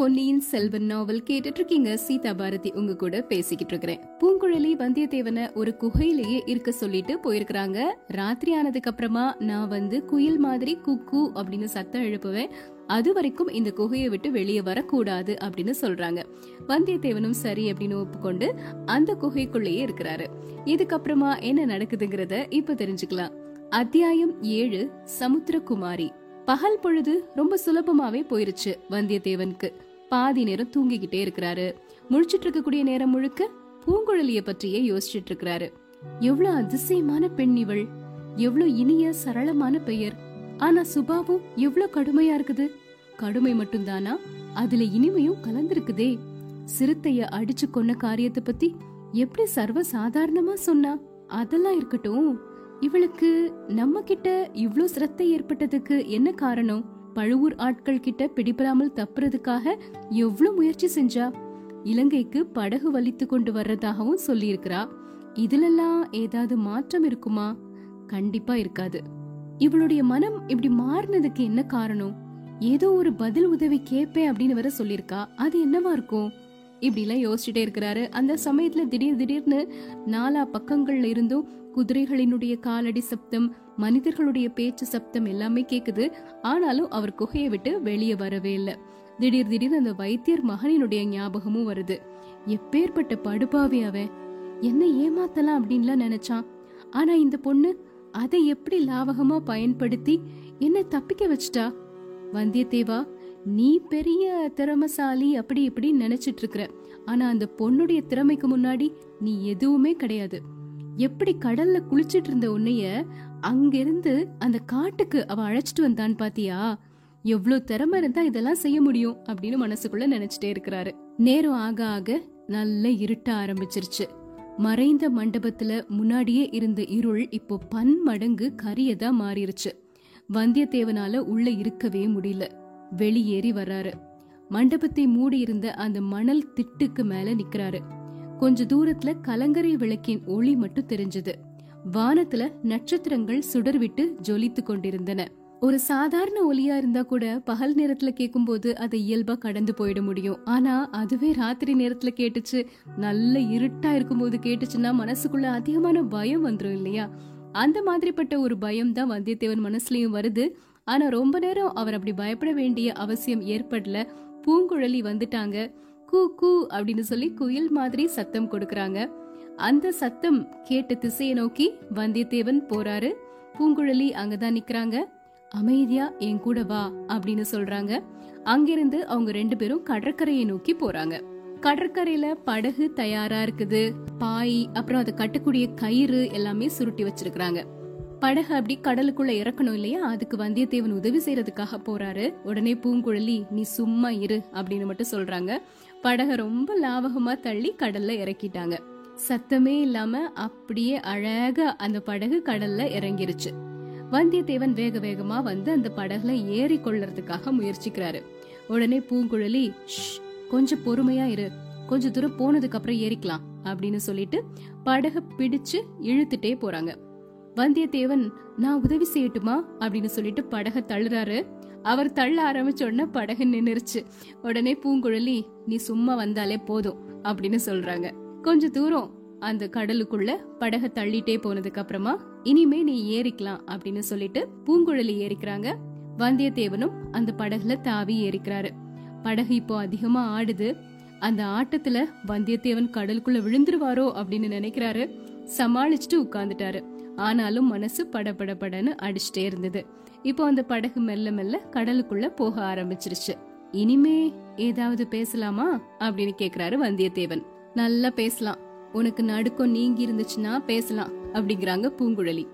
பொன்னியின் செல்வன் நாவல் கேட்டுட்டு இருக்கீங்க சீதா பாரதி உங்க கூட பேசிக்கிட்டு இருக்கிறேன் பூங்குழலி வந்தியத்தேவனை ஒரு குகையிலேயே இருக்க சொல்லிட்டு போயிருக்கிறாங்க. ராத்திரி ஆனதுக்கு அப்புறமா நான் வந்து குயில் மாதிரி குக்கு அப்படின்னு சத்தம் எழுப்புவேன். அது வரைக்கும் இந்த குகையை விட்டு வெளியே வரக்கூடாது அப்படின்னு சொல்றாங்க. வந்தியத்தேவனும் சரி அப்படின்னு ஒப்புக்கொண்டு அந்த குகைக்குள்ளேயே இருக்கிறாரு. இதுக்கப்புறமா என்ன நடக்குதுங்கிறத இப்ப தெரிஞ்சுக்கலாம். அத்தியாயம் ஏழு சமுத்திரகுமாரி. பகல் பொழுது ரொம்ப சுலபமாவே போயிருச்சு வந்தியத்தேவனுக்கு. பாதி நேரம் தூங்கிக்கிட்டே இருக்கிறாரு. முழிச்சிட்டு இருக்கக்கூடிய நேரம் முழுக்க பூங்குழலிய பற்றியே யோசிச்சுட்டு இருக்கிறாரு. எவ்வளவு அதிசயமான பெண் இவள். எவ்வளவு இனிய சரளமான பெயர். ஆனா சுபாவும் எவ்வளவு கடுமையா இருக்குது. கடுமை மட்டும்தானா? அதுல இனிமையும் கலந்திருக்குதே. சிறுத்தைய அடிச்சு கொன்ன காரியத்தை பத்தி எப்படி சர்வ சாதாரணமா சொன்னா? அதெல்லாம் இருக்கட்டும். இவளுக்கு நம்ம கிட்ட இவ்ளோ சிரத்தை ஏற்பட்டதுக்கு என்ன காரணம்? பழுவூர் ஆட்கள் கிட்ட பிடிபடாமல் தப்புறதுக்காக எவ்வளவு முயற்சி செஞ்சா? இலங்கைக்கு படகு வலித்து கொண்டு வர்றதாகவும் சொல்லியிருக்கிறா. இதுலெல்லாம் ஏதாவது மாற்றம் இருக்குமா? கண்டிப்பா இருக்காது. இவளுடைய மனம் இப்படி மாறினதுக்கு என்ன காரணம்? ஏதோ ஒரு பதில் உதவி கேட்பேன் அப்படின்னு வர சொல்லியிருக்கா. அது என்னவா இருக்கும்? இப்படி எல்லாம் யோசிச்சுட்டே இருக்கிறாரு. அந்த சமயத்துல திடீர் திடீர்னு நாலா பக்கங்கள்ல இருந்தும் குதிரைகளினுடைய காலடி சப்தம் மனிதர்களுடைய பேச்சு சப்தம் எல்லாமே கேக்குது. ஆனாலும் அவர் குகையை விட்டு வெளியே வரவே இல்லை. திடீர் திடீர்னு அந்த வைத்தியர் மகனினுடைய ஞாபகமும் வருது. எப்பேற்பட்ட படுபாவி அவன். என்ன ஏமாத்தலாம் அப்படின்லாம் நினைச்சான். ஆனா இந்த பொண்ணு அதை எப்படி லாவகமா பயன்படுத்தி என்ன தப்பிக்க வச்சிட்டா? வந்தியத்தேவா நீ பெரிய திறமசாலி அப்படி இப்படி நினைச்சிட்டு இருக்கிற ஆனா அந்த பொண்ணுடைய திறமைக்கு முன்னாடி நீ எதுவுமே கிடையாது. எப்படி கடல்ல குளிச்சிட்டு இருந்த உன்னைய அங்கிருந்து அந்த காட்டுக்கு அவ அழைச்சிட்டு வந்தான் பாத்தியா? எவ்வளவு திறமை இருந்தா இதெல்லாம் செய்ய முடியும் அப்படின்னு மனசுக்குள்ள நினைச்சிட்டே இருக்கிறாரு. நேரம் ஆக ஆக நல்ல இருட்ட ஆரம்பிச்சிருச்சு. மறைந்த மண்டபத்துல முன்னாடியே இருந்த இருள் இப்போ பன்மடங்கு கரியதா மாறிடுச்சு வந்தியத்தேவனால உள்ள இருக்கவே முடியல. வெளியேறி வர்றாரு. மண்டபத்தை மூடி இருந்த அந்த மணல் திட்டுக்கு மேல நிக்கிறாரு. கொஞ்ச தூரத்துல கலங்கரை விளக்கின் ஒளி மட்டும் தெரிஞ்சது. வானத்துல நட்சத்திரங்கள் சுடர்விட்டு ஜொலித்து கொண்டிருந்தன. ஒரு சாதாரண ஒலியா இருந்தா கூட பகல் நேரத்துல கேட்கும்போது அதை இயல்பா கடந்து போயிட முடியும். ஆனா அதுவே ராத்திரி நேரத்துல கேட்டுச்சு. நல்ல இருட்டா இருக்கும்போது கேட்டுச்சுன்னா மனசுக்குள்ள அதிகமான பயம் வந்துடும் இல்லையா? அந்த மாதிரிப்பட்ட ஒரு பயம் தான் வந்தியத்தேவன் மனசுலயும் வருது. ஆனா ரொம்ப நேரம் அவர் அப்படி பயப்பட வேண்டிய அவசியம் ஏற்படல. பூங்குழலி வந்துட்டாங்க. கூ கூ அப்படின்னு சொல்லி குயில் மாதிரி சத்தம் கொடுக்கறாங்க. அந்த சத்தம் கேட்ட திசையை நோக்கி வந்தியத்தேவன் போறாரு. பூங்குழலி அங்கதான் நிக்கிறாங்க. அமைதியா என் கூட வா அப்படின்னு சொல்றாங்க. அங்கிருந்து அவங்க ரெண்டு பேரும் கடற்கரையை நோக்கி போறாங்க. கடற்கரையில படகு தயாரா இருக்குது. பாய் அப்புறம் அதை கட்டக்கூடிய கயிறு எல்லாமே சுருட்டி வச்சிருக்கிறாங்க. படகு அப்படி கடலுக்குள்ள இறக்கணும் இல்லையா? அதுக்கு வந்தியத்தேவன் உதவி செய்யறதுக்காக போறாரு. உடனே பூங்குழலி நீ சும்மா இரு அப்படின்னு மட்டும் சொல்றாங்க. படகை ரொம்ப லாவகமா தள்ளி கடல்ல இறக்கிட்டாங்க. சத்தமே இல்லாம அப்படியே அழகா அந்த படகு கடல்ல இறங்கிருச்சு. வந்தியத்தேவன் வேக வேகமா வந்து அந்த படகுல ஏறி கொள்ளறதுக்காக முயற்சிக்கிறாரு. உடனே பூங்குழலி "ஷ், கொஞ்சம் பொறுமையா இரு. கொஞ்ச தூரம் போனதுக்கு அப்புறம் ஏறிக்கலாம் அப்படின்னு சொல்லிட்டு படகு பிடிச்சு இழுத்துட்டே போறாங்க. வந்தியத்தேவன் நான் உதவி செய்யட்டுமா? அப்படின்னு சொல்லிட்டு படக தள்ளுறாரு. அவர் தள்ள ஆரம்பிச்ச உடனே படகு நின்றுச்சு உடனே பூங்குழலி நீ சும்மா வந்தாலே போதும் அப்படின்னு சொல்றாங்க. கொஞ்ச தூரம் அந்த கடலுக்குள்ள படக தள்ளிட்டே போனதுக்கு அப்புறமா இனிமே நீ ஏறிக்கலாம் அப்படின்னு சொல்லிட்டு பூங்குழலி ஏறிக்கிறாங்க. வந்தியத்தேவனும் அந்த படகுல தாவி ஏறிக்கிறாரு. படகு இப்போ அதிகமா ஆடுது. அந்த ஆட்டத்துல வந்தியத்தேவன் கடலுக்குள்ள விழுந்துருவாரோ அப்படின்னு நினைக்கிறாரு. சமாளிச்சுட்டு உட்கார்ந்துட்டாரு. ஆனாலும் மனசு படபடபடன்னு அடிச்சுட்டே இருந்தது. இப்போ அந்த படகு மெல்ல மெல்ல கடலுக்குள்ள போக ஆரம்பிச்சிருச்சு. இனிமே ஏதாவது பேசலாமா? அப்படின்னு கேக்குறாரு வந்தியத்தேவன். நல்லா பேசலாம். உனக்கு நடுக்கம் நீங்கி இருந்துச்சுன்னா பேசலாம் அப்படிங்கிறாங்க பூங்குழலி.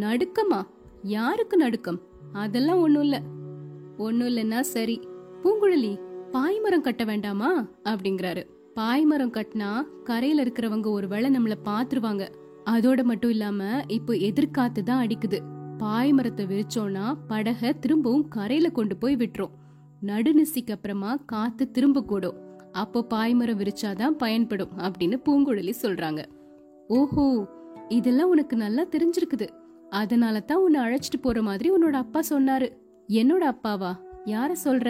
நடுக்கமா? யாருக்கு நடுக்கம்? அதெல்லாம் ஒண்ணும் இல்ல. ஒண்ணும் இல்லைன்னா சரி. பூங்குழலி பாய்மரம் கட்ட வேண்டாமா? அப்படிங்கிறாரு. பாய்மரம் கட்டினா கரையில இருக்கிறவங்க ஒருவேளை நம்மள பாத்துருவாங்க. அதோட மட்டும் இல்லாம இப்போ எதிர்காத்து தான் அடிக்குது. பாய்மரத்தை விரிச்சோம்னா படக திரும்பவும் கரையில கொண்டு போய் விட்டுரும். நடுநிசிக்கு அப்புறமா காத்து திரும்ப கூடும். அப்போ பாய்மரம் விரிச்சாதான் பயன்படும் அப்படின்னு பூங்குழலி சொல்றாங்க. ஓஹோ இதெல்லாம் உனக்கு நல்லா தெரிஞ்சிருக்குது. அதனால தான் உன்னை அழைச்சிட்டு போற மாதிரி உன்னோட அப்பா சொன்னாரு. என்னோட அப்பாவா? யார சொல்ற?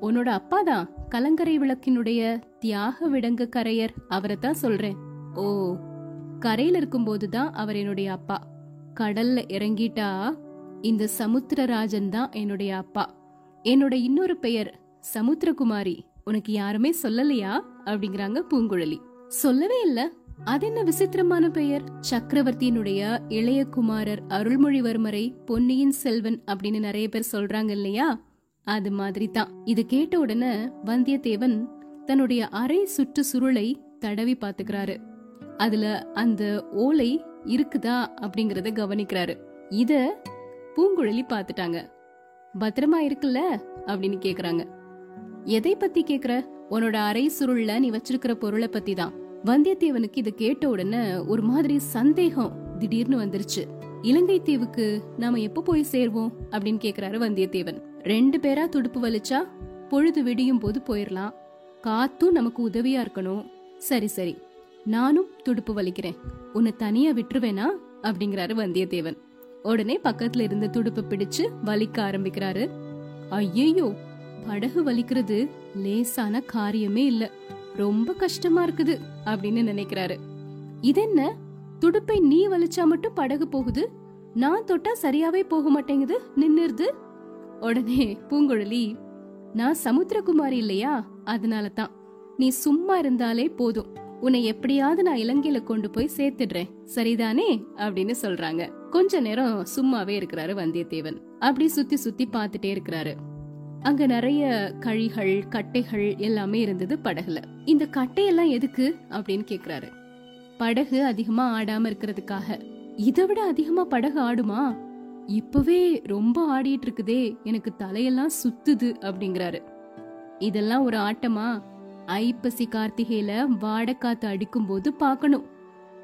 உன்னோட அப்பா தான் கலங்கரை விளக்கினுடைய தியாக விடங்க கரையர். அவரை தான் சொல்றேன். ஓ கரையில இருக்கும்போது தான் அவர் என்னுடைய அப்பா. கடல்ல இறங்கிட்டா இந்த சமுத்திரராஜன் தான் என்னுடைய அப்பா. என்னோட இன்னொரு பெயர் சமுத்திரகுமாரி. உனக்கு யாருமே சொல்லலையா? அப்படிங்கிறாங்க பூங்குழலி. சொல்லவே இல்ல. அது என்ன விசித்திரமான பெயர்? சக்கரவர்த்தியினுடைய இளைய குமாரர் அருள்மொழிவர்மரை பொன்னியின் செல்வன் அப்படின்னு நிறைய பேர் சொல்றாங்க இல்லையா? அது மாதிரி தான் இது கேட்ட உடனே வந்தியத்தேவன் தன்னுடைய அரை சுற்று சுருளை தடவி பாத்துக்கிறாரு அதுல அந்த ஓலை இருக்குதா அப்படிங்கறத கவனிக்கிறாரு. இத பூங்குழலி பாத்துட்டாங்க பத்திரமா இருக்குல்ல? அப்படின்னு கேக்குறாங்க. எதை பத்தி கேக்குற? உன்னோட அரை சுருள்ல நீ வச்சிருக்கிற பொருளை பத்தி தான். வந்தியத்தேவனுக்கு இத கேட்ட உடனே ஒரு மாதிரி சந்தேகம் திடீர்னு வந்துருச்சு. இலங்கை தீவுக்கு நாம எப்ப போய் சேர்வோம்? அப்படின்னு கேக்குறாரு வந்தியத்தேவன். ரெண்டு பேரா துடுப்பு வலிச்சா? பொழுது விடியும் போது போயிடலாம் காத்தும் நமக்கு உதவியா இருக்கணும். சரி சரி. நானும் துடுப்பு வலிக்கிறேன். உன்னை தனியா விட்டுருவேனா? அப்படிங்கிறாரு வந்தியத்தேவன். உடனே பக்கத்துல இருந்த துடுப்பு பிடிச்சு வலிக்க ஆரம்பிக்கிறாரு. ஐயையோ படகு வலிக்கிறது. லேசான காரியமே இல்ல. ரொம்ப கஷ்டமா இருக்குது அப்படின்னு நினைக்கிறாரு. இதென்ன? துடுப்பை நீ வலிச்சா மட்டும் படகு போகுது? நான் தொட்டா சரியாவே போக மாட்டேங்குது? நின்னுருது. உடனே பூங்குழலி நான் சமுத்திரகுமாரி இல்லையா? அதனால தான் நீ சும்மா இருந்தாலே போதும். உன்னை எப்படியாவது நான் இலங்கையில கொண்டு போய் சேர்த்துடுறேன். சரிதானே? அப்படின்னு சொல்றாங்க. கொஞ்ச நேரம் சும்மாவே இருக்கிறாரு வந்தியத்தேவன். அப்படி சுத்தி சுத்தி பார்த்துட்டே இருக்கிறாரு. அங்க நிறைய கழிகள் கட்டைகள் எல்லாமே இருந்தது படகுல. இந்த கட்டையெல்லாம் எதுக்கு? அப்படின்னு கேக்குறாரு. படகு அதிகமா ஆடாம இருக்கிறதுக்காக. இதை விட அதிகமா படகு ஆடுமா? இப்பவே ரொம்ப ஆடிட்டு இருக்குதே. எனக்கு தலையெல்லாம் சுத்துது அப்படிங்கிறாரு. இதெல்லாம் ஒரு ஆட்டமா? ஐப்பசி கார்த்திகையில வாடக்காத்து அடிக்கும் போது பாக்கணும்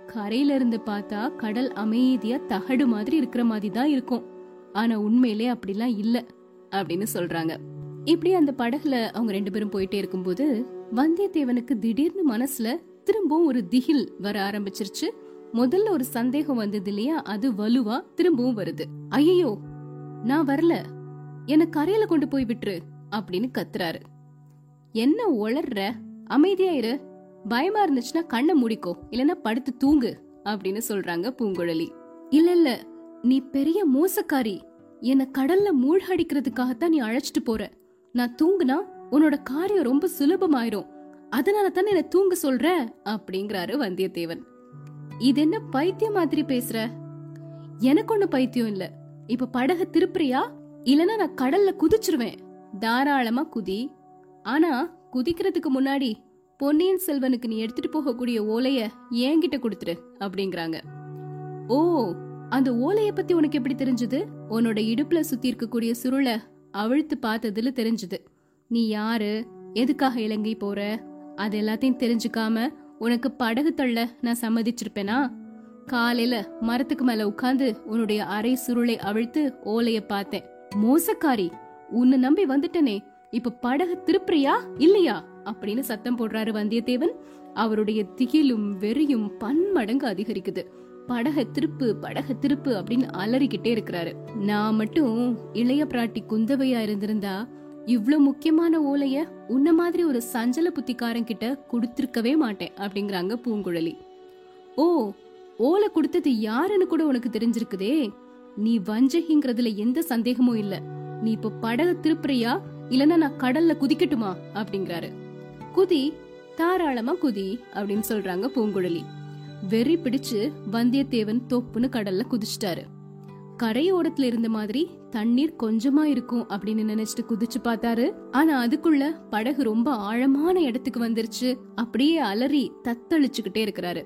கரையில இருந்து பார்த்தா கடல் அமைதியா தகடு மாதிரி இருக்கிற மாதிரி தான் இருக்கும். ஆனா உண்மையிலே அப்படிலாம் இல்ல அப்படின்னு சொல்றாங்க. இப்படி அந்த படகுல அவங்க ரெண்டு பேரும் போயிட்டே இருக்கும்போது வந்தியத்தேவனுக்கு திடீர்னு மனசுல திரும்பவும் ஒரு திகில் வர ஆரம்பிச்சிருச்சு. முதல்ல ஒரு சந்தேகம் வந்தது இல்லையா? அது வலுவா திரும்பவும் வருது. ஐயோ நான் வரல. என்ன கரையில கொண்டு போய் விட்டுரு அப்படின்னு கத்துறாரு. என்ன உளர்ற? அமைதியா இரு. பயமா இருந்துச்சுன்னா கண்ணை முடிக்கோ. இல்லனா படுத்து தூங்கு அப்படின்னு சொல்றாங்க பூங்குழலி. இல்ல இல்ல. நீ பெரிய மோசக்காரி. என்ன கடல்ல மூழ்கடிக்கிறதுக்காகத்தான் நீ அழைச்சிட்டு போற. நான் தூங்குனா உன்னோட காரியம் ரொம்ப சுலபமாயிரும். அதனால தானே என்ன தூங்க சொல்ற? அப்படிங்கிறாரு வந்தியத்தேவன். இது என்ன பைத்தியம் மாதிரி பேசுற? எனக்கு ஒண்ணு பைத்தியம் இல்ல. இப்ப படகு திருப்புறியா? இல்லனா நான் கடல்ல குதிச்சிருவேன். தாராளமா குதி. ஆனா குதிக்கிறதுக்கு முன்னாடி பொன்னியின் செல்வனுக்கு நீ எடுத்துட்டு போகக்கூடிய ஓலைய என்கிட்ட கொடுத்துரு அப்படிங்கிறாங்க. ஓ அந்த ஓலைய பத்தி உனக்கு எப்படி தெரிஞ்சது? உன்னோட இடுப்புல சுத்தி இருக்கக்கூடிய சுருளை அவிழ்த்து பார்த்ததுல தெரிஞ்சது. நீ யாரு? எதுக்காக இலங்கை போற? அது எல்லாத்தையும் தெரிஞ்சுக்காம உனக்கு படகு தள்ள நான் சம்மதிச்சிருப்பேனா? காலையில மரத்துக்கு மேல உட்கார்ந்து உன்னுடைய அரை சுருளை அவிழ்த்து ஓலைய பார்த்தேன். மோசக்காரி உன்னை நம்பி வந்துட்டனே. இப்ப படகு திருப்புறியா? இல்லையா? அப்படின்னு சத்தம் போடுறாரு வந்தியத்தேவன். அவருடைய திகிலும் வெறியும் பன்மடங்கு அதிகரிக்குது. படக திருப்பு படக திருப்பு அப்படின்னு அலறிக்கிட்டே இருக்கிறாரு. நான் மட்டும் இளைய பிராட்டி குந்தவையா இருந்திருந்தா இவ்ளோ முக்கியமான ஓலைய உன்ன மாதிரி ஒரு சஞ்சல புத்திக்காரன் கிட்ட கொடுத்திருக்கவே மாட்டேன் அப்படிங்கிறாங்க பூங்குழலி. ஓ ஓலை கொடுத்தது யாருன்னு கூட உனக்கு தெரிஞ்சிருக்குதே? நீ வஞ்சகிங்கிறதுல எந்த சந்தேகமும் இல்ல. நீ இப்ப படகு திருப்புறியா? இல்லனா நான் கடல்ல குதிக்கட்டுமா? அப்படிங்கிறாரு. குதி தாராளமா குதி அப்படின்னு சொல்றாங்க பூங்குழலி. வெறி பிடிச்சு வந்தியத்தேவன் தொப்புன்னு கடல்ல குதிச்சிட்டாரு. கரையோரத்துல இருந்த மாதிரி தண்ணீர் கொஞ்சமா இருக்கும் அப்படின்னு நினைச்சிட்டு குதிச்சு பார்த்தாரு. ஆனா அதுக்குள்ள படகு ரொம்ப ஆழமான இடத்துக்கு வந்துருச்சு. அப்படியே அலறி தத்தளிச்சுக்கிட்டே இருக்கிறாரு.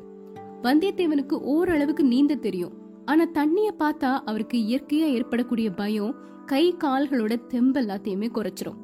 வந்தியத்தேவனுக்கு ஓரளவுக்கு நீந்த தெரியும். ஆனா தண்ணிய பார்த்தா அவருக்கு இயற்கையா ஏற்படக்கூடிய பயம் கை கால்களோட தெம்பு எல்லாத்தையுமே குறைச்சிரும்.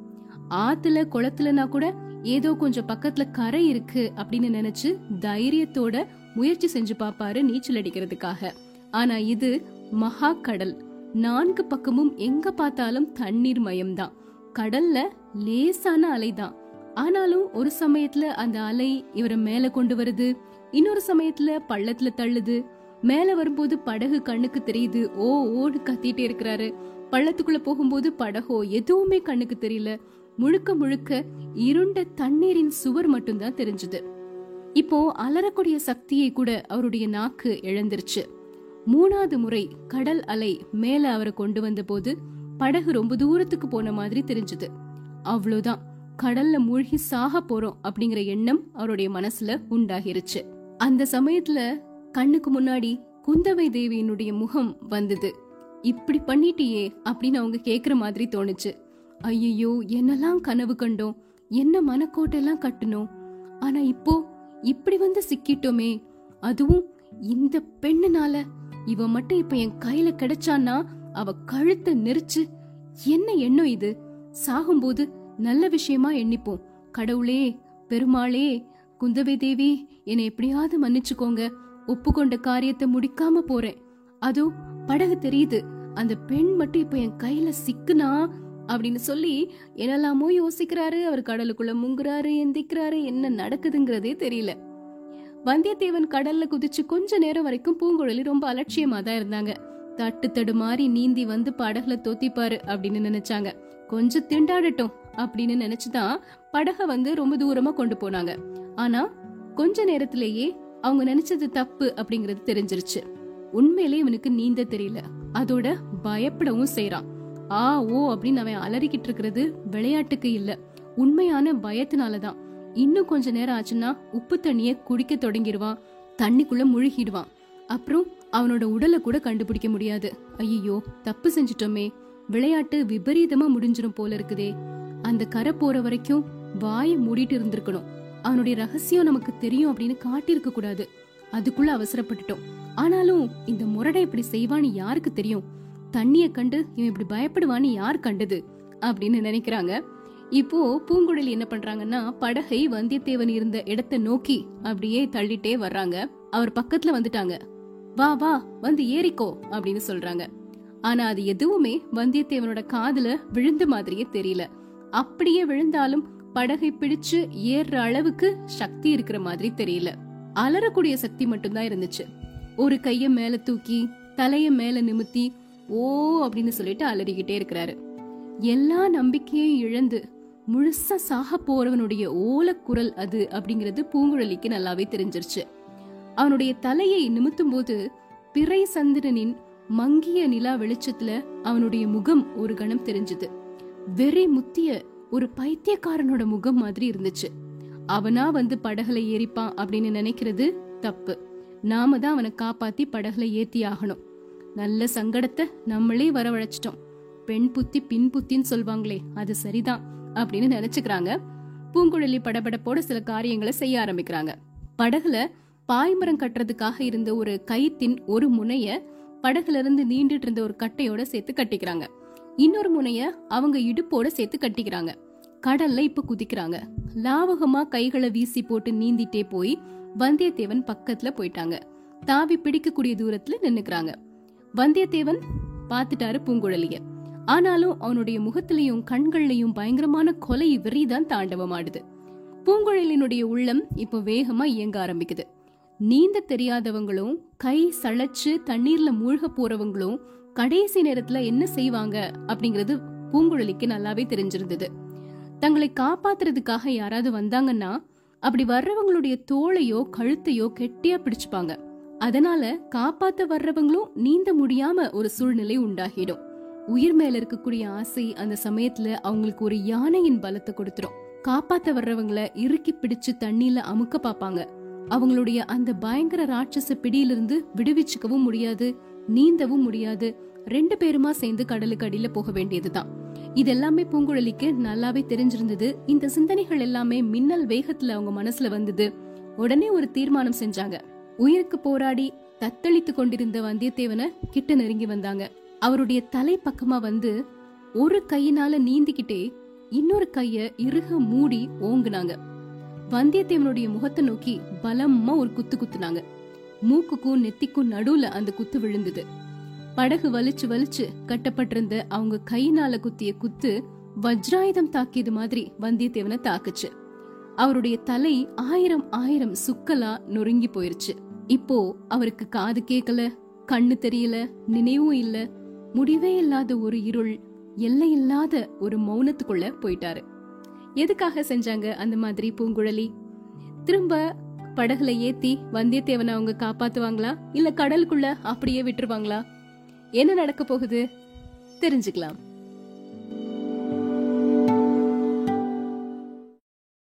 ஆத்துல குளத்துலனா கூட ஏதோ கொஞ்சம் பக்கத்துல கரை இருக்கு அப்படின்னு நினைச்சு தைரியத்தோட முயற்சி செஞ்சு பாப்பாரு நீச்சல் அடிக்கிறதுக்காக. ஆனா இது மகா கடல். நான்கு பக்கமும் எங்க பார்த்தாலும் தண்ணீர் மயம்தான். கடல்ல லேசான அலைதான். ஆனாலும் ஒரு சமயத்துல அந்த அலை இவரை மேல கொண்டு வருது இன்னொரு சமயத்துல பள்ளத்துல தள்ளுது. மேல வரும்போது படகு கண்ணுக்கு தெரியுது ஓ ஓடு கத்திட்டே இருக்கிறாரு. பள்ளத்துக்குள்ள போகும்போது படகோ எதுவுமே கண்ணுக்கு தெரியல. முழுக்க முழுக்க இருண்ட தண்ணீரின் சுவர் மட்டும்தான் தெரிஞ்சது. இப்போ அலறக்கூடிய சக்தியை கூட அவருடைய நாக்கு இழந்துருச்சு. மூணாவது முறை கடல் அலை மேல அவரை கொண்டு வந்த போது படகு ரொம்ப தூரத்துக்கு போன மாதிரி தெரிஞ்சது. அவ்வளவுதான் கடல்ல மூழ்கி சாக போறோம் அப்படிங்கிற எண்ணம் அவருடைய மனசுல உண்டாகிருச்சு. அந்த சமயத்துல கண்ணுக்கு முன்னாடி குந்தவை தேவியினுடைய முகம் வந்தது. இப்படி பண்ணிட்டியே அப்படின்னு அவங்க கேக்குற மாதிரி தோணுச்சு. ஐயையோ என்னெல்லாம் கனவு கண்டோம். என்ன மனக்கோட்டெல்லாம் கட்டணும் ஆனா இப்போ இப்படி வந்து சிக்கிட்டோமே. அதுவும் இந்த பெண்ணுனால. இவ மட்டும் இப்ப என் கையில கிடைச்சான்னா அவ கழுத்தை நெரிச்சு என்ன எண்ணம் இது? சாகும்போது நல்ல விஷயமா எண்ணிப்போம். கடவுளே பெருமாளே குந்தவை தேவி என்னை எப்படியாவது மன்னிச்சுக்கோங்க. ஒப்புக்கொண்ட காரியத்தை முடிக்காம போறேன். அதோ படகு தெரியுது. அந்த பெண் மட்டும் இப்ப என் கையில சிக்குனா அப்படின்னு சொல்லி என்னெல்லாமோ யோசிக்கிறாரு. அவர் கடலுக்குள்ள முங்குறாரு எந்திக்கிறாரு என்ன நடக்குதுங்கிறதே தெரியல. வந்தியத்தேவன் கடல்ல குதிச்சு கொஞ்ச நேரம் வரைக்கும் பூங்குழலி ரொம்ப அலட்சியமா தான் இருந்தாங்க. தட்டு தடுமாறி நீந்தி வந்து படகுல தோத்திப்பாரு அப்படின்னு நினைச்சாங்க. கொஞ்சம் திண்டாடட்டும் அப்படின்னு நினைச்சுதான் படக வந்து ரொம்ப தூரமா கொண்டு போனாங்க. ஆனா கொஞ்ச நேரத்திலேயே அவங்க நினைச்சது தப்பு அப்படிங்கறது தெரிஞ்சிருச்சு. உண்மையிலே இவனுக்கு நீந்த தெரியல. அதோட பயப்படவும் செய்யறான் ஆ ஓ அப்படின்னு அவன் அலறிக்கிட்டு இருக்கிறது விளையாட்டுக்கு இல்ல. உண்மையான பயத்தினாலதான். இன்னும் கொஞ்ச நேரம் ஆச்சுன்னா உப்பு தண்ணிய குடிக்க தொடங்கிடுவான். தண்ணிக்குள்ள முழுகிடுவான். அப்புறம் அவனோட உடலை கூட கண்டுபிடிக்க முடியாது. ஐயோ தப்பு செஞ்சிட்டோமே. விளையாட்டு விபரீதமா முடிஞ்சிடும் போல இருக்குதே. அந்த கரை போற வரைக்கும் வாயை மூடிட்டு இருந்திருக்கணும். அவனுடைய ரகசியம் நமக்கு தெரியும் அப்படின்னு காட்டியிருக்க கூடாது. அதுக்குள்ள அவசரப்பட்டுட்டோம். ஆனாலும் இந்த முரடை இப்படி செய்வான்னு யாருக்கு தெரியும்? தண்ணிய கண்டு இவன் இப்படி பயப்படுவான்னு யார் கண்டது? அப்படின்னு நினைக்கிறாங்க. இப்போ பூங்குழலி என்ன பண்றாங்கன்னா படகை வந்தியத்தேவன் இருந்த இடத்தை நோக்கி அப்படியே தள்ளிட்டே வர்றாங்க. அவர் பக்கத்துல வந்துட்டாங்க. வா வா வந்து ஏறிக்கோ அப்படின்னு சொல்றாங்க. ஆனா அது எதுவுமே வந்தியத்தேவனோட காதுல விழுந்த மாதிரியே தெரியல. அப்படியே விழுந்தாலும் படகை பிடிச்சு ஏறுற அளவுக்கு சக்தி இருக்கிற மாதிரி தெரியல. அலறக்கூடிய சக்தி மட்டும்தான் இருந்துச்சு. ஒரு கைய மேல தூக்கி தலைய மேல நிமித்தி ஓ அப்படின்னு சொல்லிட்டு அலறிக்கிட்டே இருக்கிறாரு. எல்லா நம்பிக்கையும் இழந்து முழுசா சாக போறவனுடைய ஓலக்குரல் அது அப்படிங்கிறது பூங்குழலிக்கு நல்லாவே தெரிஞ்சிருச்சு. அவனுடைய தலையை நிமித்தும் போது பிறை சந்திரனின் மங்கிய நிலா வெளிச்சத்துல அவனுடைய முகம் ஒரு கணம் தெரிஞ்சது. வெறி முத்திய ஒரு பைத்தியக்காரனோட முகம் மாதிரி இருந்துச்சு. அவனா வந்து படகுல ஏறிப்பான் அப்படின்னு நினைக்கிறது தப்பு. நாம தான் அவனை காப்பாத்தி படகுல ஏத்தி ஆகணும். நல்ல சங்கடத்தை நம்மளே வரவழைச்சிட்டோம். பெண் புத்தி பின் புத்தின்னு சொல்வாங்களே அது சரிதான் அப்படின்னு நினைச்சுக்கிறாங்க. பூங்குழலி படபடப்போட சில காரியங்களை செய்ய ஆரம்பிக்கிறாங்க. படகுல பாய்மரம் கட்டுறதுக்காக இருந்த ஒரு கயிற்றின் ஒரு முனைய படகுல இருந்து நீண்டுட்டு இருந்த ஒரு கட்டையோட சேர்த்து கட்டிக்கிறாங்க. இன்னொரு முனைய அவங்க இடுப்போட சேர்த்து கட்டிக்கிறாங்க. கடல்ல இப்ப குதிக்கிறாங்க. லாவகமா கைகளை வீசி போட்டு நீந்திட்டே போய் வந்தியத்தேவன் பக்கத்துல போயிட்டாங்க. தாவி பிடிக்கக்கூடிய தூரத்துல நின்னுக்கிறாங்க. வந்தியத்தேவன் பாத்துட்டாரு பூங்குழலிய. ஆனாலும் அவனுடைய முகத்திலையும் கண்கள்லயும் பயங்கரமான கொலை வெறிதான் தாண்டவமாடுது. பூங்குழலினுடைய உள்ளம் இப்போ வேகமா இயங்க ஆரம்பிக்குது. நீந்த தெரியாதவங்களும் கை சளைச்சு தண்ணீர்ல மூழ்க போறவங்களும் கடைசி நேரத்துல என்ன செய்வாங்க அப்படிங்கறது பூங்குழலிக்கு நல்லாவே தெரிஞ்சிருந்தது. தங்களை காப்பாத்துறதுக்காக யாராவது வந்தாங்கன்னா அப்படி வர்றவங்களுடைய தோளையோ கழுத்தையோ கெட்டியா பிடிச்சுப்பாங்க. அதனால காப்பாத்த வர்றவங்களும் நீந்த முடியாம ஒரு சூழ்நிலை உண்டாகிடும். உயிர் மேல இருக்கக்கூடிய ஆசை அந்த சமயத்துல அவங்களுக்கு ஒரு யானையின் பலத்தை கொடுத்துரும். காப்பாத்த வர்றவங்கள இறுக்கி பிடிச்சு தண்ணியில அமுக்க பாப்பாங்க அவங்களுடைய அந்த பயங்கர ராட்சச பிடியிலிருந்து விடுவிச்சுக்கவும் முடியாது நீந்தவும் முடியாது. ரெண்டு பேருமா சேர்ந்து கடலுக்கு அடியில போக வேண்டியதுதான். இது எல்லாமே பூங்குழலிக்கு நல்லாவே தெரிஞ்சிருந்தது. இந்த சிந்தனைகள் எல்லாமே மின்னல் வேகத்துல அவங்க மனசுல வந்தது. உடனே ஒரு தீர்மானம் செஞ்சாங்க. உயிருக்கு போராடி தத்தளித்து கொண்டிருந்த வந்தியத்தேவனை கிட்ட நெருங்கி வந்தாங்க. அவருடைய தலை பக்கமா வந்து ஒரு கையினால நீந்திக்கிட்டே இன்னொரு கைய இறுக மூடி ஓங்குனாங்க. வந்தியத்தேவனுடைய முகத்தை நோக்கி பலமா ஒரு குத்து குத்துனாங்க. மூக்குக்கும் நெத்திக்கும் நடுவுல அந்த குத்து விழுந்தது. படகு வலிச்சு வலிச்சு கட்டப்பட்டிருந்த அவங்க கையினால குத்திய குத்து வஜ்ராயுதம் தாக்கியது மாதிரி வந்தியத்தேவனை தாக்குச்சு. அவருடைய தலை ஆயிரம் ஆயிரம் சுக்கலா நொறுங்கி போயிருச்சு. இப்போ அவருக்கு காது கேட்கல கண்ணு தெரியல நினைவும் இல்ல முடிவே இல்லாத ஒரு இருள் எல்லையில்லாத ஒரு மௌனத்துக்குள்ள போயிட்டாரு. எதுக்காக செஞ்சாங்க அந்த மாதிரி பூங்குழலி? திரும்ப படகுல ஏத்தி வந்தியத்தேவனை அவங்க காப்பாத்துவாங்களா? இல்ல கடலுக்குள்ள அப்படியே விட்டுருவாங்களா? என்ன நடக்க போகுது? தெரிஞ்சுக்கலாம்.